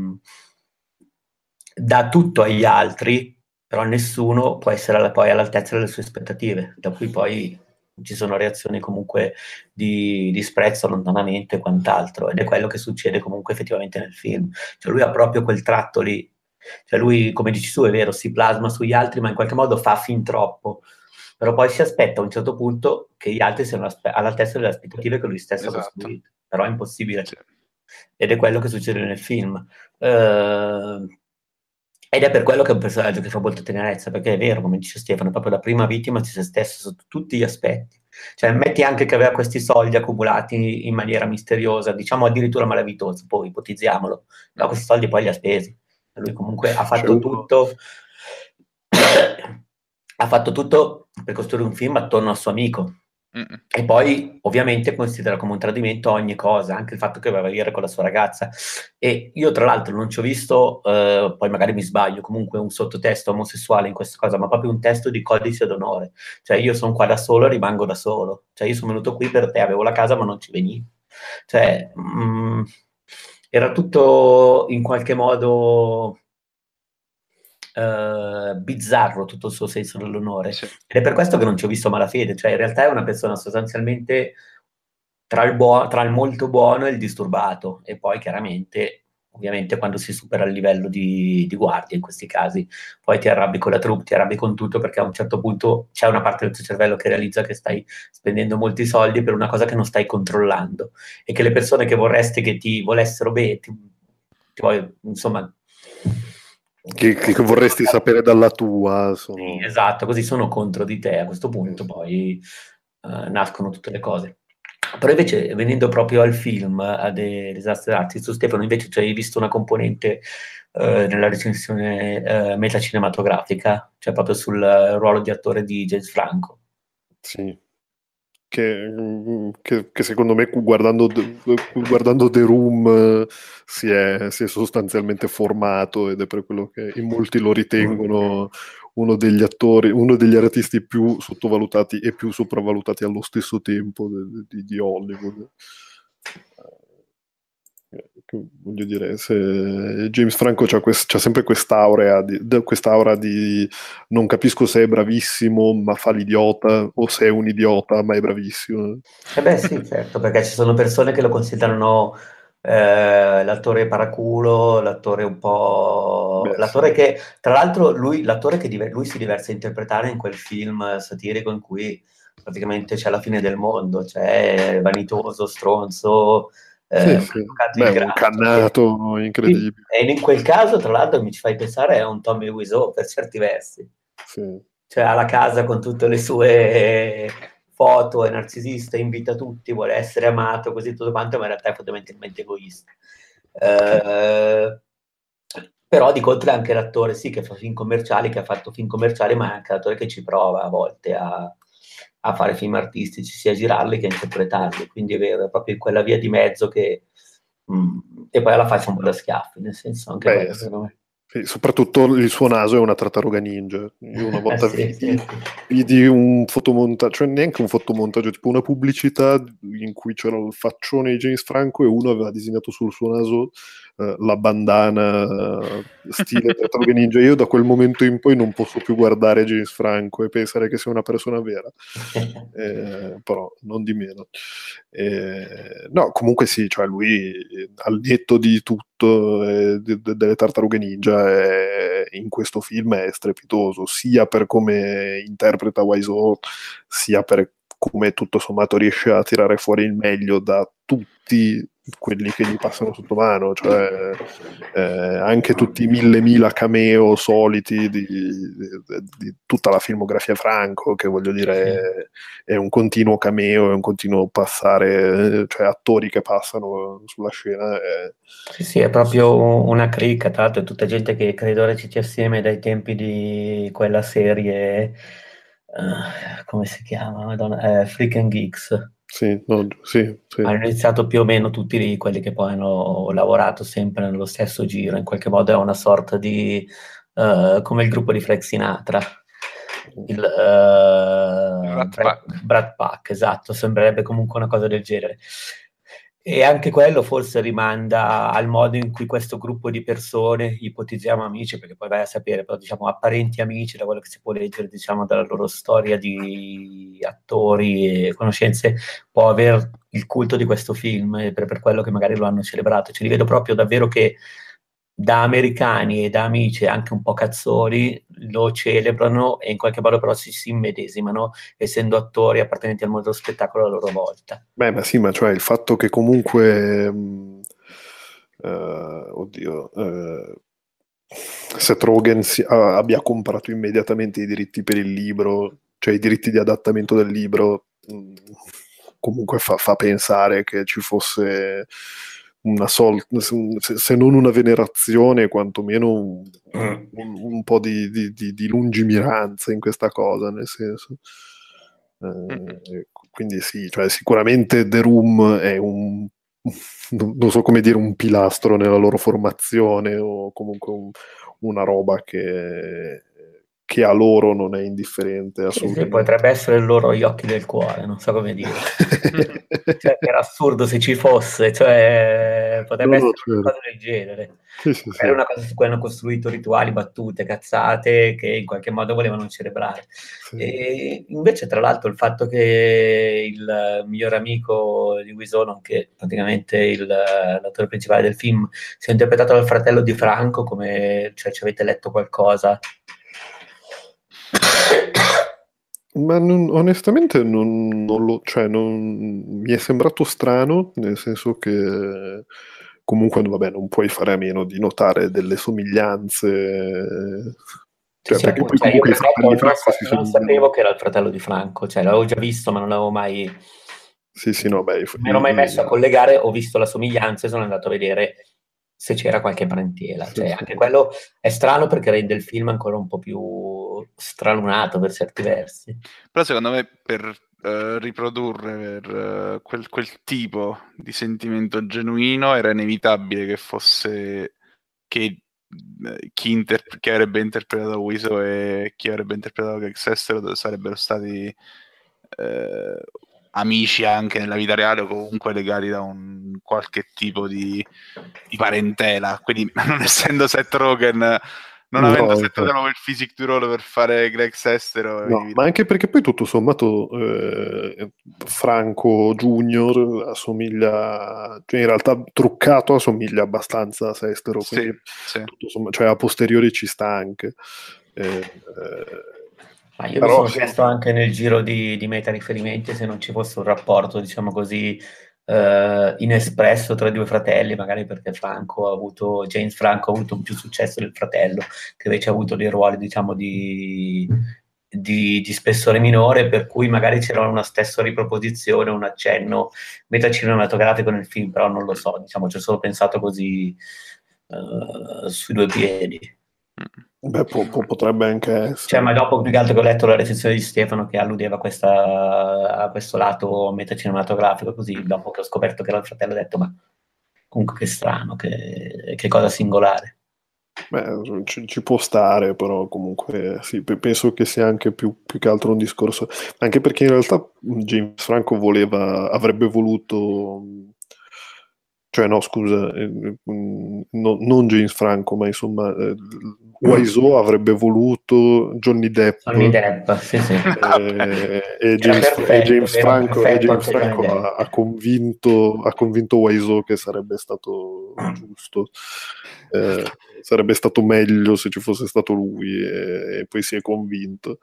dà tutto agli altri, però nessuno può essere poi all'altezza delle sue aspettative, da cui poi ci sono reazioni comunque di disprezzo, allontanamento e quant'altro, ed è quello che succede comunque effettivamente nel film. Cioè lui ha proprio quel tratto lì, cioè lui, come dici tu, è vero, si plasma sugli altri, ma in qualche modo fa fin troppo, però poi si aspetta a un certo punto che gli altri siano all'altezza delle aspettative che lui stesso esatto. ha costruito, però è impossibile. Sì. Ed è quello che succede nel film. Uh, ed è per quello che è un personaggio che fa molta tenerezza, perché è vero, come dice Stefano, è proprio la prima vittima di se stesso sotto tutti gli aspetti. Cioè, metti anche che aveva questi soldi accumulati in maniera misteriosa, diciamo addirittura malavitosa, poi ipotizziamolo, ma questi soldi poi li ha spesi. Lui comunque ha fatto tutto, ha fatto tutto per costruire un film attorno al suo amico, Mm-mm. E poi ovviamente considera come un tradimento ogni cosa, anche il fatto che aveva a dire con la sua ragazza. E io tra l'altro non ci ho visto, eh, poi magari mi sbaglio, comunque un sottotesto omosessuale in questa cosa, ma proprio un testo di codice d'onore. Cioè io sono qua da solo e rimango da solo. Cioè io sono venuto qui per te, avevo la casa ma non ci venivo. Cioè mh, mm, era tutto in qualche modo uh, bizzarro tutto il suo senso dell'onore. Sì. Ed è per questo che non ci ho visto malafede, cioè in realtà è una persona sostanzialmente tra il, buo- tra il molto buono e il disturbato, e poi chiaramente ovviamente quando si supera il livello di, di, guardia in questi casi, poi ti arrabbi con la troupe, ti arrabbi con tutto perché a un certo punto c'è una parte del tuo cervello che realizza che stai spendendo molti soldi per una cosa che non stai controllando e che le persone che vorresti che ti volessero bene, ti, ti voglio, insomma, che, che, vorresti sapere dalla tua. Sono... Sì, esatto, così sono contro di te. A questo punto poi uh, nascono tutte le cose. Però invece, venendo proprio al film, a The Disaster Artist, tu Stefano, invece ci hai visto una componente uh, nella recensione uh, metacinematografica, cioè proprio sul ruolo di attore di James Franco. Sì, che, che, che, secondo me guardando, guardando The Room si è, si è, sostanzialmente formato ed è per quello che in molti lo ritengono uno degli attori, uno degli artisti più sottovalutati e più sopravvalutati allo stesso tempo di, di Hollywood voglio dire, se James Franco c'ha, quest, c'ha sempre quest'aura di, quest'aura di non capisco se è bravissimo ma fa l'idiota o se è un idiota ma è bravissimo. Eh beh sì, certo, perché ci sono persone che lo considerano eh, l'attore paraculo, l'attore un po'... Beh, l'attore sì. che, tra l'altro, lui, l'attore che diver- lui si diverse a interpretare in quel film satirico in cui praticamente c'è la fine del mondo, cioè vanitoso, stronzo, eh, sì, sì. Beh, un cannato incredibile. E in quel caso, tra l'altro, mi ci fai pensare a un Tommy Wiseau per certi versi. Sì. Cioè, ha la casa con tutte le sue foto, è narcisista, invita tutti, vuole essere amato, così tutto quanto, ma in realtà è fondamentalmente egoista. Eh, però di contro è anche l'attore, sì, che fa film commerciali, che ha fatto film commerciali, ma è anche l'attore che ci prova a volte a, a fare film artistici, sia a girarli che a interpretarli, quindi è vero, è proprio quella via di mezzo che... Mh, mm, e poi alla faccia un po' da schiaffi, nel senso anche Beh, quello, secondo me. Soprattutto il suo naso è una tartaruga ninja. Io una volta sì, vidi, sì. vidi, un fotomontaggio, cioè neanche un fotomontaggio, tipo una pubblicità in cui c'era il faccione di James Franco e uno aveva disegnato sul suo naso uh, la bandana uh, stile tartaruga ninja. Io da quel momento in poi non posso più guardare James Franco e pensare che sia una persona vera, eh, però non di meno. Eh, no, comunque sì, cioè lui al netto di tutto eh, delle tartarughe ninja è, in questo film è strepitoso, sia per come interpreta Wiseau, sia per come tutto sommato riesce a tirare fuori il meglio da tutti quelli che gli passano sotto mano, cioè eh, anche tutti i mille mila cameo soliti di, di, di, tutta la filmografia Franco, che voglio dire è, è, un continuo cameo, è un continuo passare, cioè attori che passano sulla scena. È... Sì, sì, è proprio una cricca, tra l'altro è tutta gente che credo reciti assieme dai tempi di quella serie, uh, come si chiama? Madonna, eh, Freak and Geeks sì, no, sì, sì. Hanno iniziato più o meno tutti lì, quelli che poi hanno lavorato sempre nello stesso giro, in qualche modo è una sorta di... Uh, come il gruppo di Frank Sinatra. Il, uh, Brad, Pack. Brad Pack, esatto, sembrerebbe comunque una cosa del genere. E anche quello forse rimanda al modo in cui questo gruppo di persone, ipotizziamo amici, perché poi vai a sapere, però diciamo apparenti amici, da quello che si può leggere, diciamo, dalla loro storia di attori e conoscenze, può aver il culto di questo film per, per quello che magari lo hanno celebrato. Ci li vedo proprio davvero che da americani e da amici anche un po' cazzoni lo celebrano e in qualche modo però si, si immedesimano essendo attori appartenenti al mondo dello spettacolo a loro volta. Beh, ma sì, ma cioè il fatto che comunque uh, oddio uh, Seth Rogen si, uh, abbia comprato immediatamente i diritti per il libro, cioè i diritti di adattamento del libro, mh, mm, comunque fa, fa pensare che ci fosse una sol- se non una venerazione, quantomeno un, mm. un, un po' di, di, di, lungimiranza in questa cosa, nel senso. Eh, quindi sì, cioè, sicuramente The Room è un, non so come dire, un pilastro nella loro formazione o comunque un, una roba che che a loro non è indifferente assolutamente. Sì, potrebbe essere loro gli occhi del cuore, non so come dire. cioè, era assurdo se ci fosse, cioè, potrebbe no, essere certo. una cosa del genere. Sì, sì, era una cosa su cui hanno costruito rituali, battute, cazzate che in qualche modo volevano celebrare. E invece, tra l'altro, il fatto che il miglior amico di Wison, nonché praticamente il, l'attore principale del film, sia interpretato dal fratello di Franco, come cioè, ci avete letto qualcosa? Ma non, onestamente non, non lo, cioè non, mi è sembrato strano, nel senso che comunque vabbè, non puoi fare a meno di notare delle somiglianze. Cioè, sì, perché poi cioè, comunque io non, so, non sapevo che era il fratello di Franco, cioè l'avevo già visto, ma non l'avevo mai. Sì, sì, no, beh, mi ero mai messo a collegare, ho visto la somiglianza e sono andato a vedere se c'era qualche parentela. Cioè, anche quello è strano perché rende il film ancora un po' più stralunato per certi versi. Però secondo me per uh, riprodurre per, uh, quel, quel, tipo di sentimento genuino era inevitabile che fosse che eh, chi, interp- chi, avrebbe interpretato Wiso e chi avrebbe interpretato Greg Sestero sarebbero stati eh, amici anche nella vita reale o comunque legati da un qualche tipo di, di parentela. Quindi, non essendo Seth Rogen, non no, avendo settato nuovo il physic to roll per fare Greg Sestero, no, ma anche perché poi tutto sommato eh, Franco Junior assomiglia, cioè in realtà truccato assomiglia abbastanza a Sestero, sì, sì. Sommato, cioè a posteriori ci sta anche. Eh, eh, ma io Però, mi sono chiesto anche nel giro di, di meta riferimenti se non ci fosse un rapporto, diciamo così, eh, inespresso tra i due fratelli, magari perché Franco ha avuto, James Franco ha avuto più successo del fratello, che invece ha avuto dei ruoli, diciamo, di, di, di, spessore minore, per cui magari c'era una stessa riproposizione, un accenno metacinematografico nel film, però non lo so, diciamo, ci ho solo pensato così uh, sui due piedi. Beh, po- po- potrebbe anche essere. Cioè, ma dopo più che altro che ho letto la recensione di Stefano che alludeva a, questa, a questo lato metacinematografico, così dopo che ho scoperto che era il fratello ho detto, ma comunque che strano, che, che cosa singolare. Beh, ci, ci, può stare, però comunque sì, penso che sia anche più, più, che altro un discorso, anche perché in realtà James Franco voleva, avrebbe voluto cioè no scusa, eh, no, non James Franco, ma insomma eh, Wiseau avrebbe voluto Johnny Depp, Johnny Depp sì, sì. Eh, e, James, perfetto, e, James, Franco, e James Franco ha, ha, convinto, ha convinto Wiseau che sarebbe stato giusto. Eh, sarebbe stato meglio se ci fosse stato lui e, e poi si è convinto.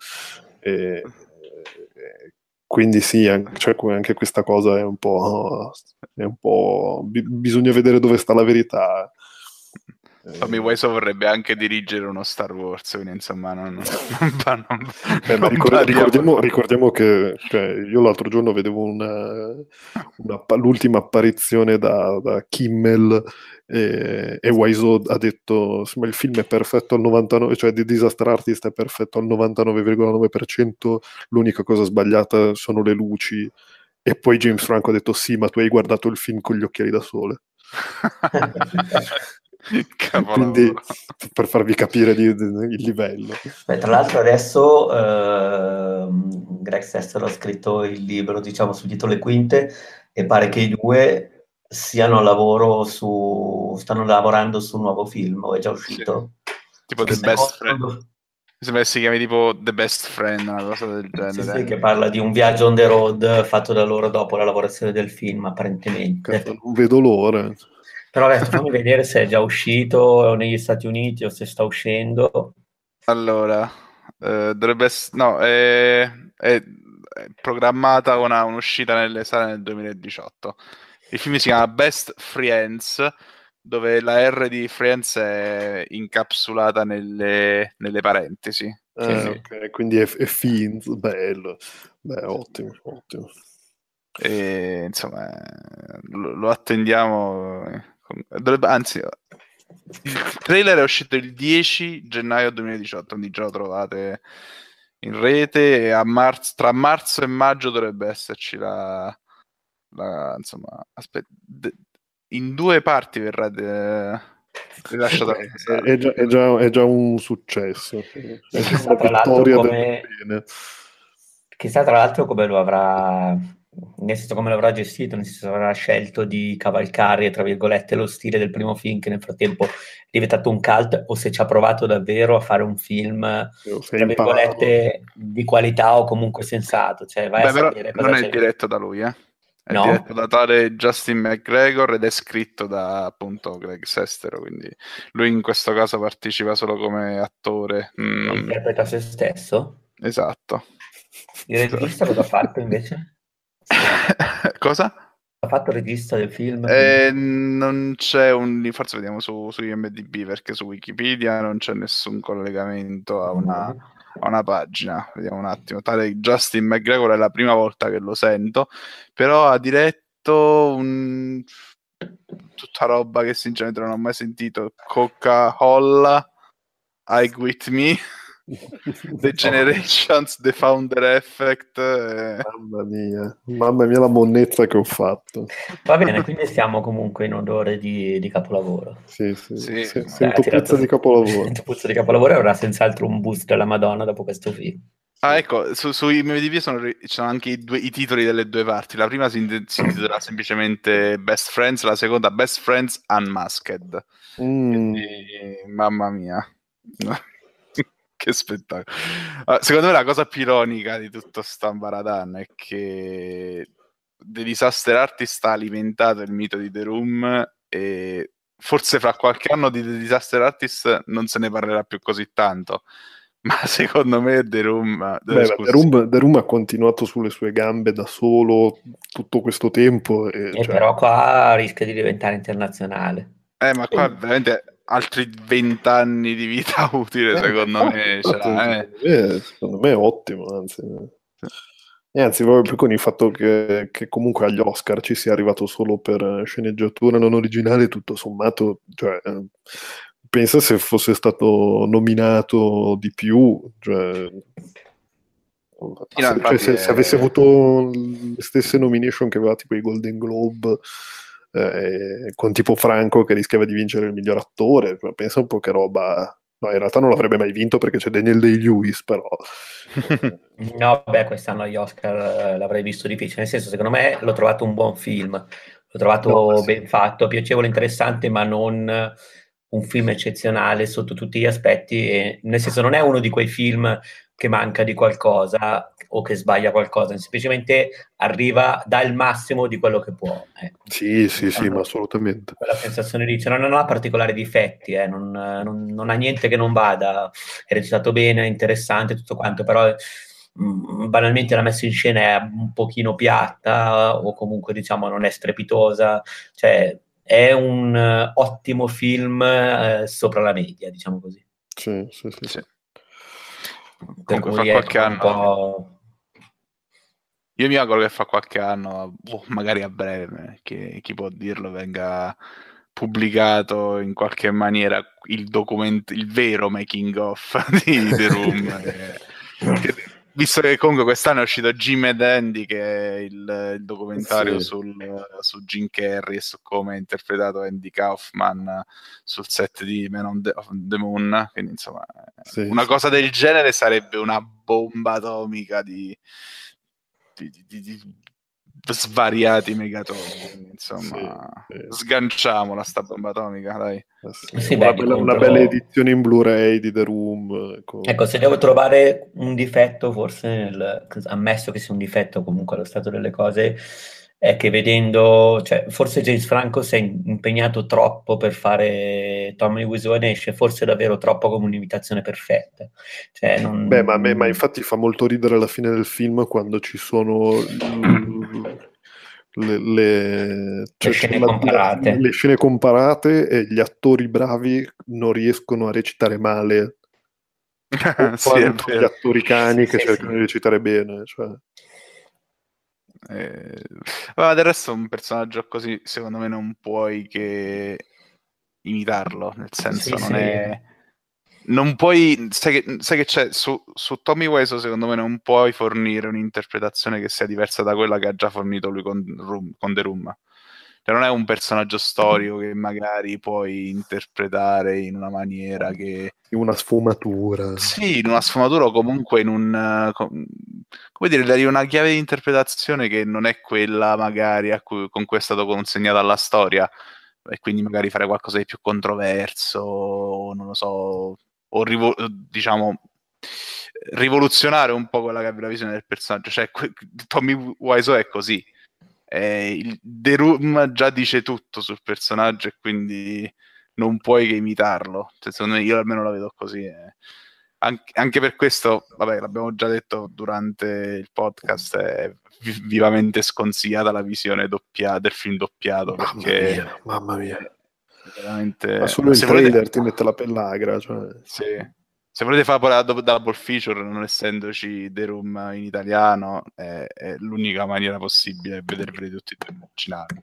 E, quindi sì, anche, cioè, anche questa cosa è un po', è un po'... bisogna vedere dove sta la verità. Tommy Wiseau vorrebbe anche dirigere uno Star Wars, quindi insomma non, non, non, non eh, non ricordiamo, ricordiamo, ricordiamo, che cioè, io l'altro giorno vedevo una, una, l'ultima apparizione da, da Kimmel e, e Wiseau ha detto insomma, il film è perfetto al 99%, cioè The Disaster Artist è perfetto al 99,9%, l'unica cosa sbagliata sono le luci. E poi James Franco ha detto sì ma tu hai guardato il film con gli occhiali da sole Quindi, per farvi capire di, di, il livello. Beh, tra l'altro adesso eh, Greg Sestero ha scritto il libro, diciamo, su dietro le quinte e pare che i due siano a lavoro su... stanno lavorando su un nuovo film, o è già uscito? Sì. Tipo The Best Friend. Sembra che si chiami tipo The Best Friend, una cosa del genere. Sì, sì, che parla di un viaggio on the road fatto da loro dopo la lavorazione del film, apparentemente. Cazzo, non vedo l'ora. Però adesso fammi vedere se è già uscito negli Stati Uniti o se sta uscendo. Allora, eh, dovrebbe essere... No, è, è, è programmata una, un'uscita nelle sale nel 2018. Il film si chiama Best Friends, dove la R di Friends è incapsulata nelle, nelle parentesi. Ah, sì, ok, quindi è, è Fiends, bello. Beh, ottimo, ottimo. E, insomma, lo, lo attendiamo Dovrebbe, anzi, il trailer è uscito il 10 gennaio 2018, quindi già lo trovate in rete e marzo, tra marzo e maggio dovrebbe esserci la, la insomma, aspetta, in due parti verrà de, rilasciata. È, è, già, è, già, è, già, un successo. Chissà tra, l'altro come, chissà tra l'altro come lo avrà nel senso come l'avrà gestito, nel senso avrà scelto di cavalcare, tra virgolette, lo stile del primo film che nel frattempo è diventato un cult o se ci ha provato davvero a fare un film, tra virgolette, di qualità o comunque sensato. Cioè, vai Beh, non è diretto da lui, eh? È no? diretto da tale Justin McGregor ed è scritto da appunto Greg Sestero, quindi lui in questo caso partecipa solo come attore. Mm. Interpreta se stesso? Esatto. Il regista cosa ha fatto invece? Cosa? Ha fatto il regista del film? Eh, non c'è un... Forse vediamo su, su IMDb perché su Wikipedia non c'è nessun collegamento a una, a una pagina. Vediamo un attimo. Tale Justin McGregor è la prima volta che lo sento, però ha diretto un... tutta roba che sinceramente non ho mai sentito. Coca-Cola, I With Me. The Generations, The Founder Effect. Eh. Mamma mia, mamma mia la monnezza che ho fatto. Va bene, quindi siamo comunque in odore di, di capolavoro. Sì, sì, sì. sì sento eh, puzza di capolavoro. Sento puzza di capolavoro e avrà senz'altro un boost della Madonna dopo questo film. Ah, ecco, su, su IMDb sono, ci sono anche i, due, i, titoli delle due parti. La prima si, si intitola semplicemente Best Friends, la seconda Best Friends Unmasked. Mm. Quindi, mamma mia che spettacolo. secondo me la cosa più ironica di tutto sta Baradan è che The Disaster Artist ha alimentato il mito di The Room e forse fra qualche anno di The Disaster Artist non se ne parlerà più così tanto. Ma secondo me The Room, Beh, The, Room, The Room, ha continuato sulle sue gambe da solo tutto questo tempo. E, e cioè... Però qua rischia di diventare internazionale. Eh, ma qua veramente altri vent'anni di vita utile, secondo me. Eh. Eh, secondo me è ottimo, anzi. E anzi, proprio con il fatto che, che, comunque agli Oscar ci sia arrivato solo per sceneggiatura non originale, tutto sommato, cioè, pensa se fosse stato nominato di più, cioè, no, cioè se, se, avesse avuto le stesse nomination che aveva tipo i Golden Globe eh, con tipo Franco che rischiava di vincere il miglior attore. Pensa un po' che roba. No, in realtà non l'avrebbe mai vinto perché c'è Daniel Day-Lewis, però... no, beh, quest'anno agli Oscar eh, l'avrei visto difficile, nel senso, secondo me l'ho trovato un buon film, l'ho trovato no, ben fatto, piacevole, interessante, ma non un film eccezionale sotto tutti gli aspetti, e, nel senso non è uno di quei film che manca di qualcosa o che sbaglia qualcosa, semplicemente arriva dal massimo di quello che può. Ecco. Sì, sì, sì, ma assolutamente. Quella sensazione lì, cioè, non ha particolari difetti, eh, non, non, non, ha niente che non vada, è recitato bene, è interessante, tutto quanto, però mh, banalmente la messa in scena è un pochino piatta o comunque diciamo non è strepitosa, cioè è un uh, ottimo film uh, sopra la media, diciamo così. Sì, sì, sì. sì. Per cui fa qualche anno. Io mi auguro che fra qualche anno, oh, magari a breve, che chi può dirlo venga pubblicato in qualche maniera il documento, il vero making of di The Room. che, visto che comunque quest'anno è uscito Jim and Andy, che è il, il documentario sì. sul, su Jim Carrey e su come ha interpretato Andy Kaufman sul set di Man on the, on the Moon. Quindi, insomma, sì, una sì. cosa del genere sarebbe una bomba atomica di, di, di, di svariati megatoni. Insomma, sì, sì. sganciamola sta bomba atomica, dai. Eh sì, una, beh, bella, una, bella, edizione in Blu-ray di The Room. Ecco. ecco, se devo trovare un difetto, forse, nel, ammesso che sia un difetto comunque allo stato delle cose, è che vedendo, cioè, forse James Franco si è impegnato troppo per fare Tommy Wiseau esce forse davvero troppo come un'imitazione perfetta. Cioè, non... Beh, ma, me, ma infatti fa molto ridere alla fine del film quando ci sono le, le, cioè, le scene la, comparate. Le scene comparate e gli attori bravi non riescono a recitare male. sì, gli attori cani che sì, cercano sì. di recitare bene. Cioè. Eh, ma del resto un personaggio così secondo me non puoi che imitarlo, nel senso sì, non sì. è... Non puoi, sai che, sai che c'è, su, su Tommy Wiseau secondo me non puoi fornire un'interpretazione che sia diversa da quella che ha già fornito lui con, Room, con The Room. Cioè non è un personaggio storico che magari puoi interpretare in una maniera che... In una sfumatura. Sì, in una sfumatura o comunque in un... come dire, dare una chiave di interpretazione che non è quella magari cui, con cui è stato consegnato alla storia e quindi magari fare qualcosa di più controverso, non lo so, o rivo- diciamo rivoluzionare un po' quella che è la visione del personaggio. Cioè, Tommy Wiseau è così eh, il The Room già dice tutto sul personaggio e quindi non puoi che imitarlo. Cioè, secondo me io almeno la vedo così. Eh. Anche, anche, per questo, vabbè, l'abbiamo già detto durante il podcast, è vivamente sconsigliata la visione doppia, del film doppiato. Mamma perché mia, mamma mia. Veramente... Ma solo il trailer volete... ti mette la pellagra. Cioè... Sì se volete fare la double feature, non essendoci The Room in italiano, è, è l'unica maniera possibile vederveli tutti e due immaginati.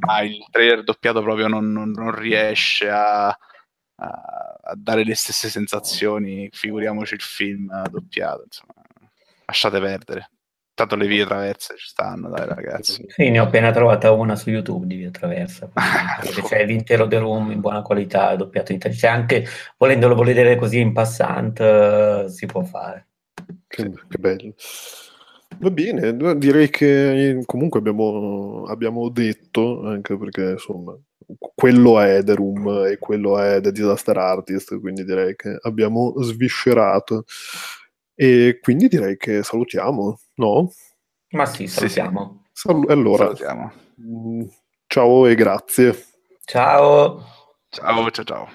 Ma il trailer doppiato proprio non, non, non riesce a, a, a, dare le stesse sensazioni, figuriamoci il film doppiato, insomma, lasciate perdere. Tanto le vie traverse ci stanno, dai ragazzi. Sì, ne ho appena trovata una su YouTube di via traversa. c'è l'intero The Room in buona qualità, doppiato in italiano. C'è anche, volendolo vedere così in passant, uh, si può fare. Che, che, bello. Va bene, direi che comunque abbiamo, abbiamo detto, anche perché insomma, quello è The Room e quello è The Disaster Artist, quindi direi che abbiamo sviscerato. E quindi direi che salutiamo, no? Ma sì, salutiamo. Sì, sì. allora, salutiamo. Mm, ciao e grazie. Ciao. Ciao, ciao, ciao.